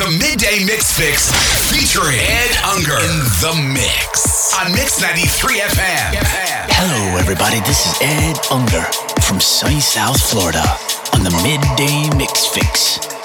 The Midday Mix Fix featuring Ed Unger in the mix on Mix 93 FM. Hello, everybody. This is Ed Unger from sunny South Florida on the Midday Mix Fix.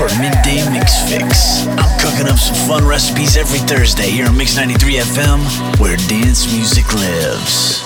for Midday Mix Fix. I'm cooking up some fun recipes every Thursday here on Mix 93 FM, where dance music lives.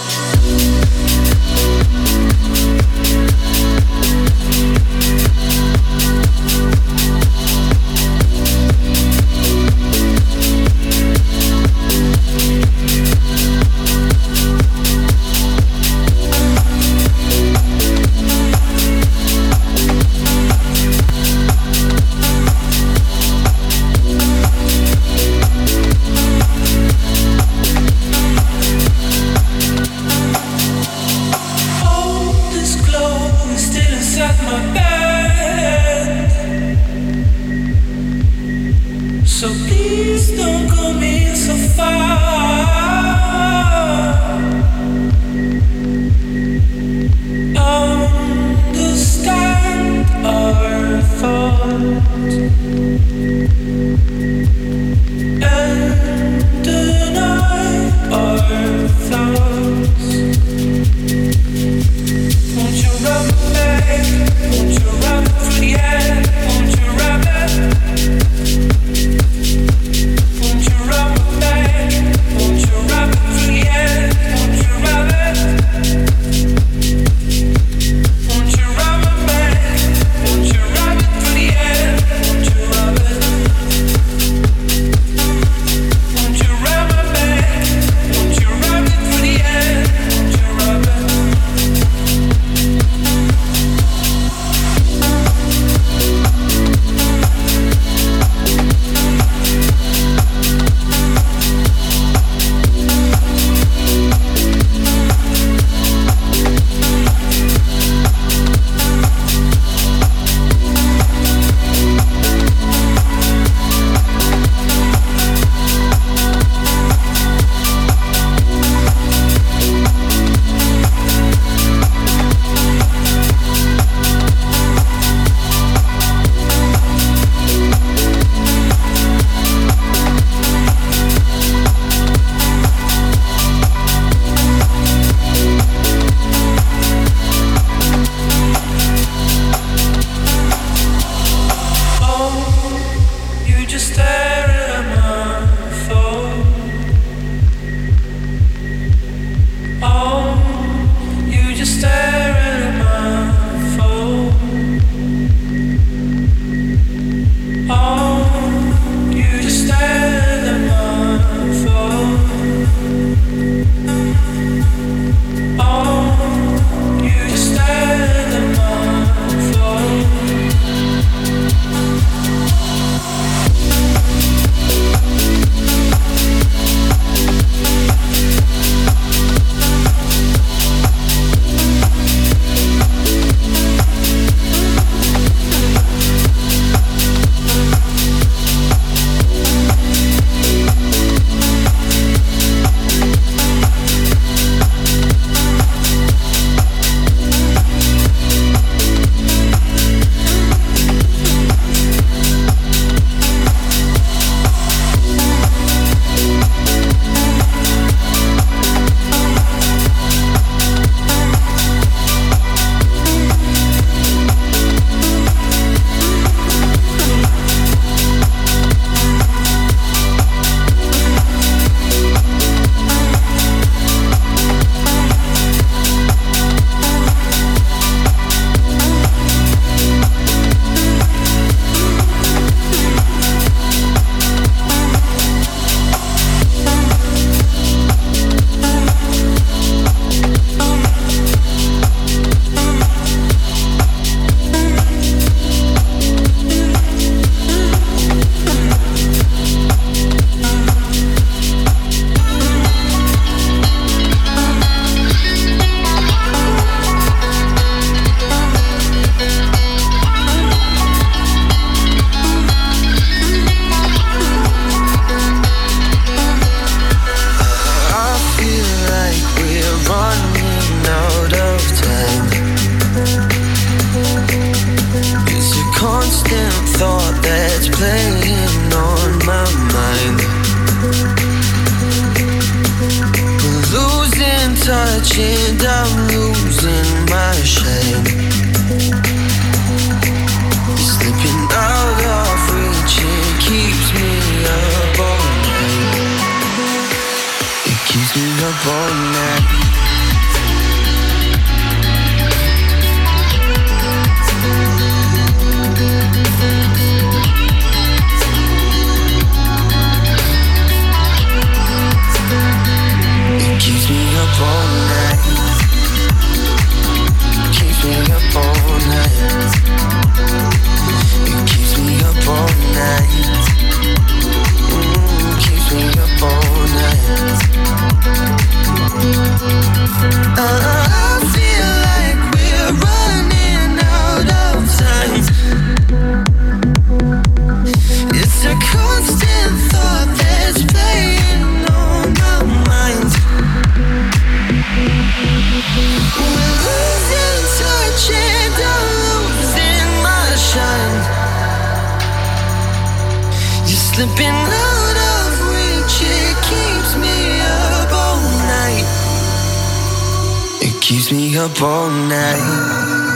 Keeps me up all night.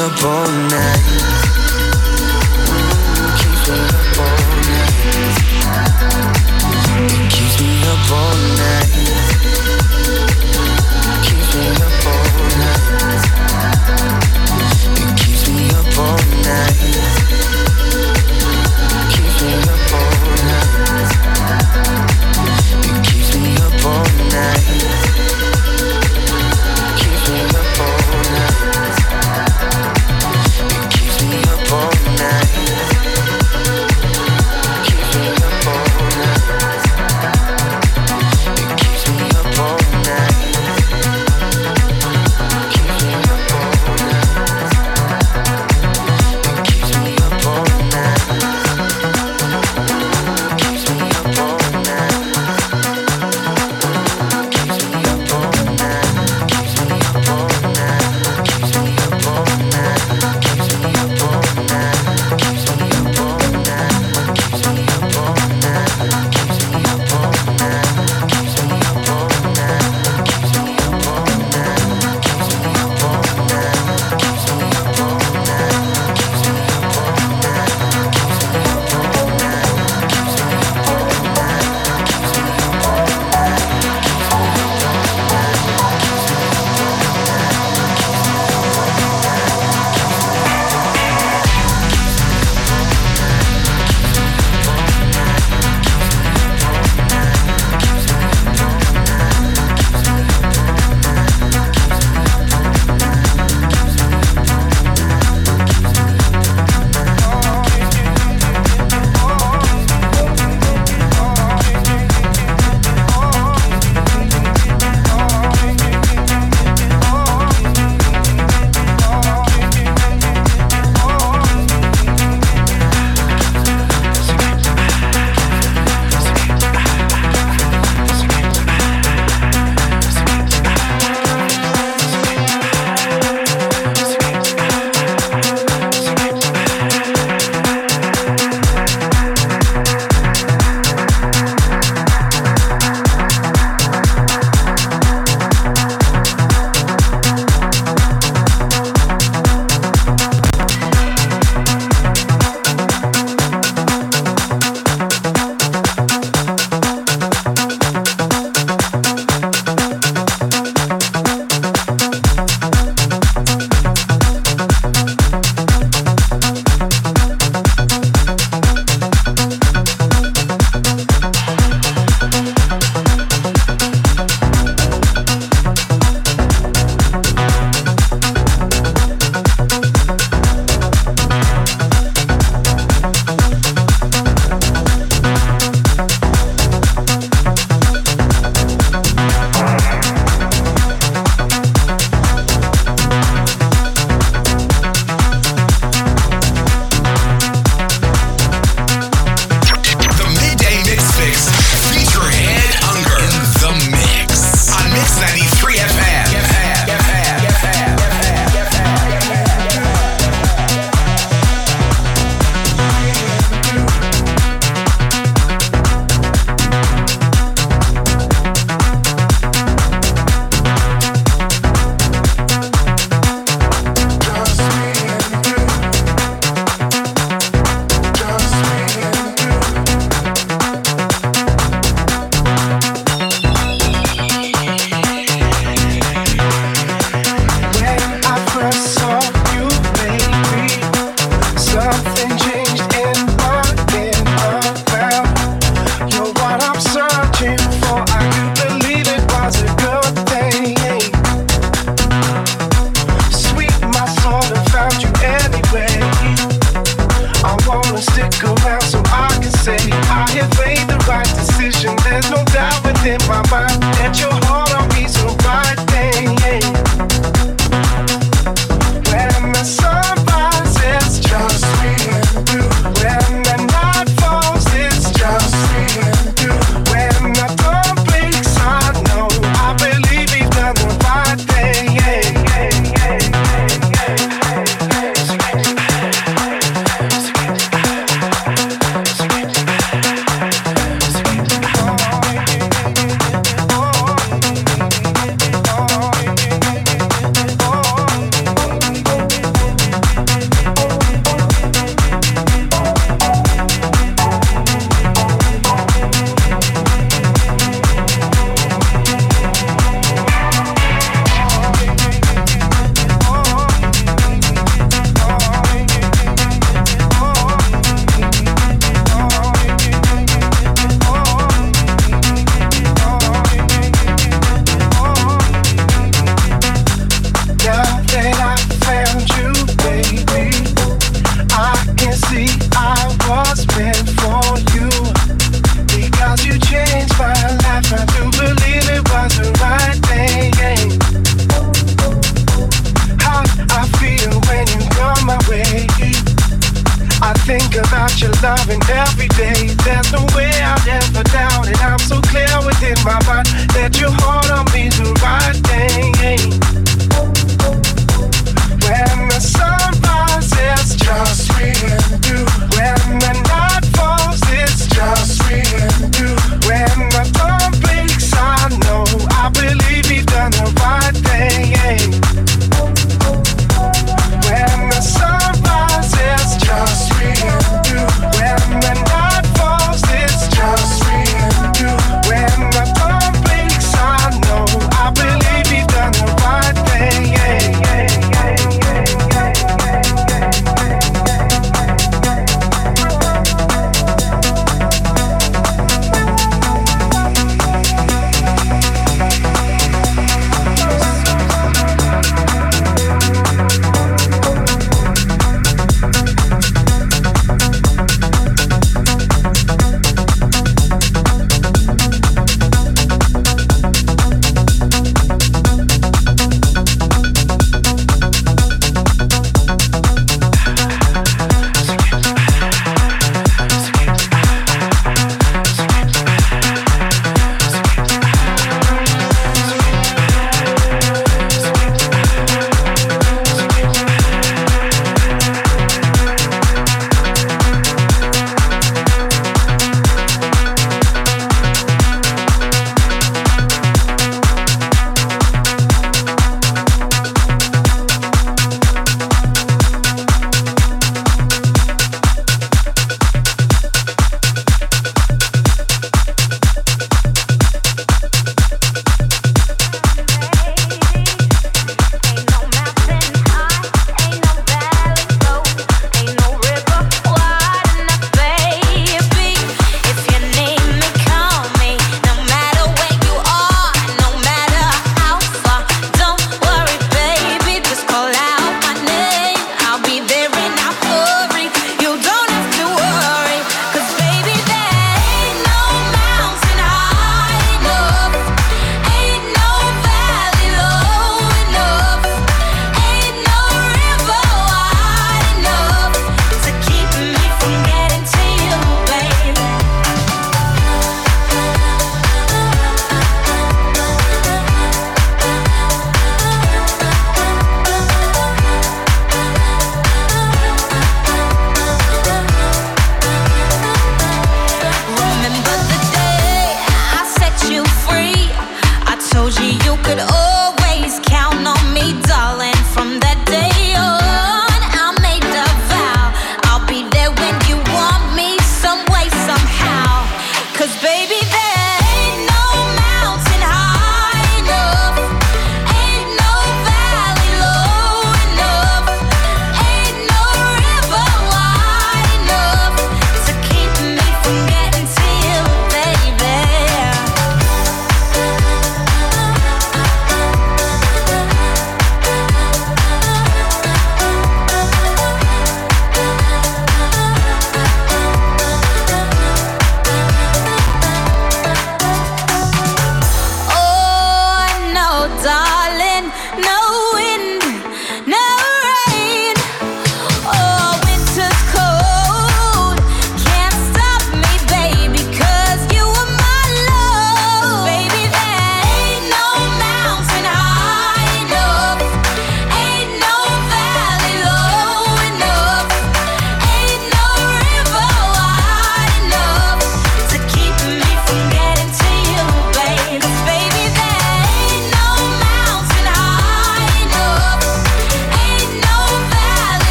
up all night.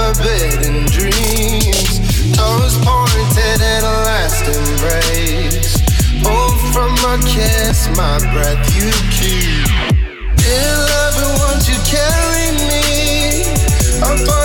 forbidden dreams. Toes pointed in a last embrace. Oh, from my kiss, my breath you keep. Dear lover, won't you carry me? Upon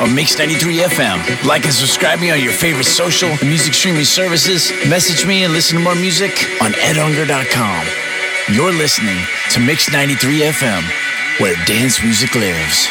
on Mix 93 FM. Like and subscribe me on your favorite social and music streaming services. Message me and listen to more music on edunger.com. You're listening to Mix 93 FM, where dance music lives.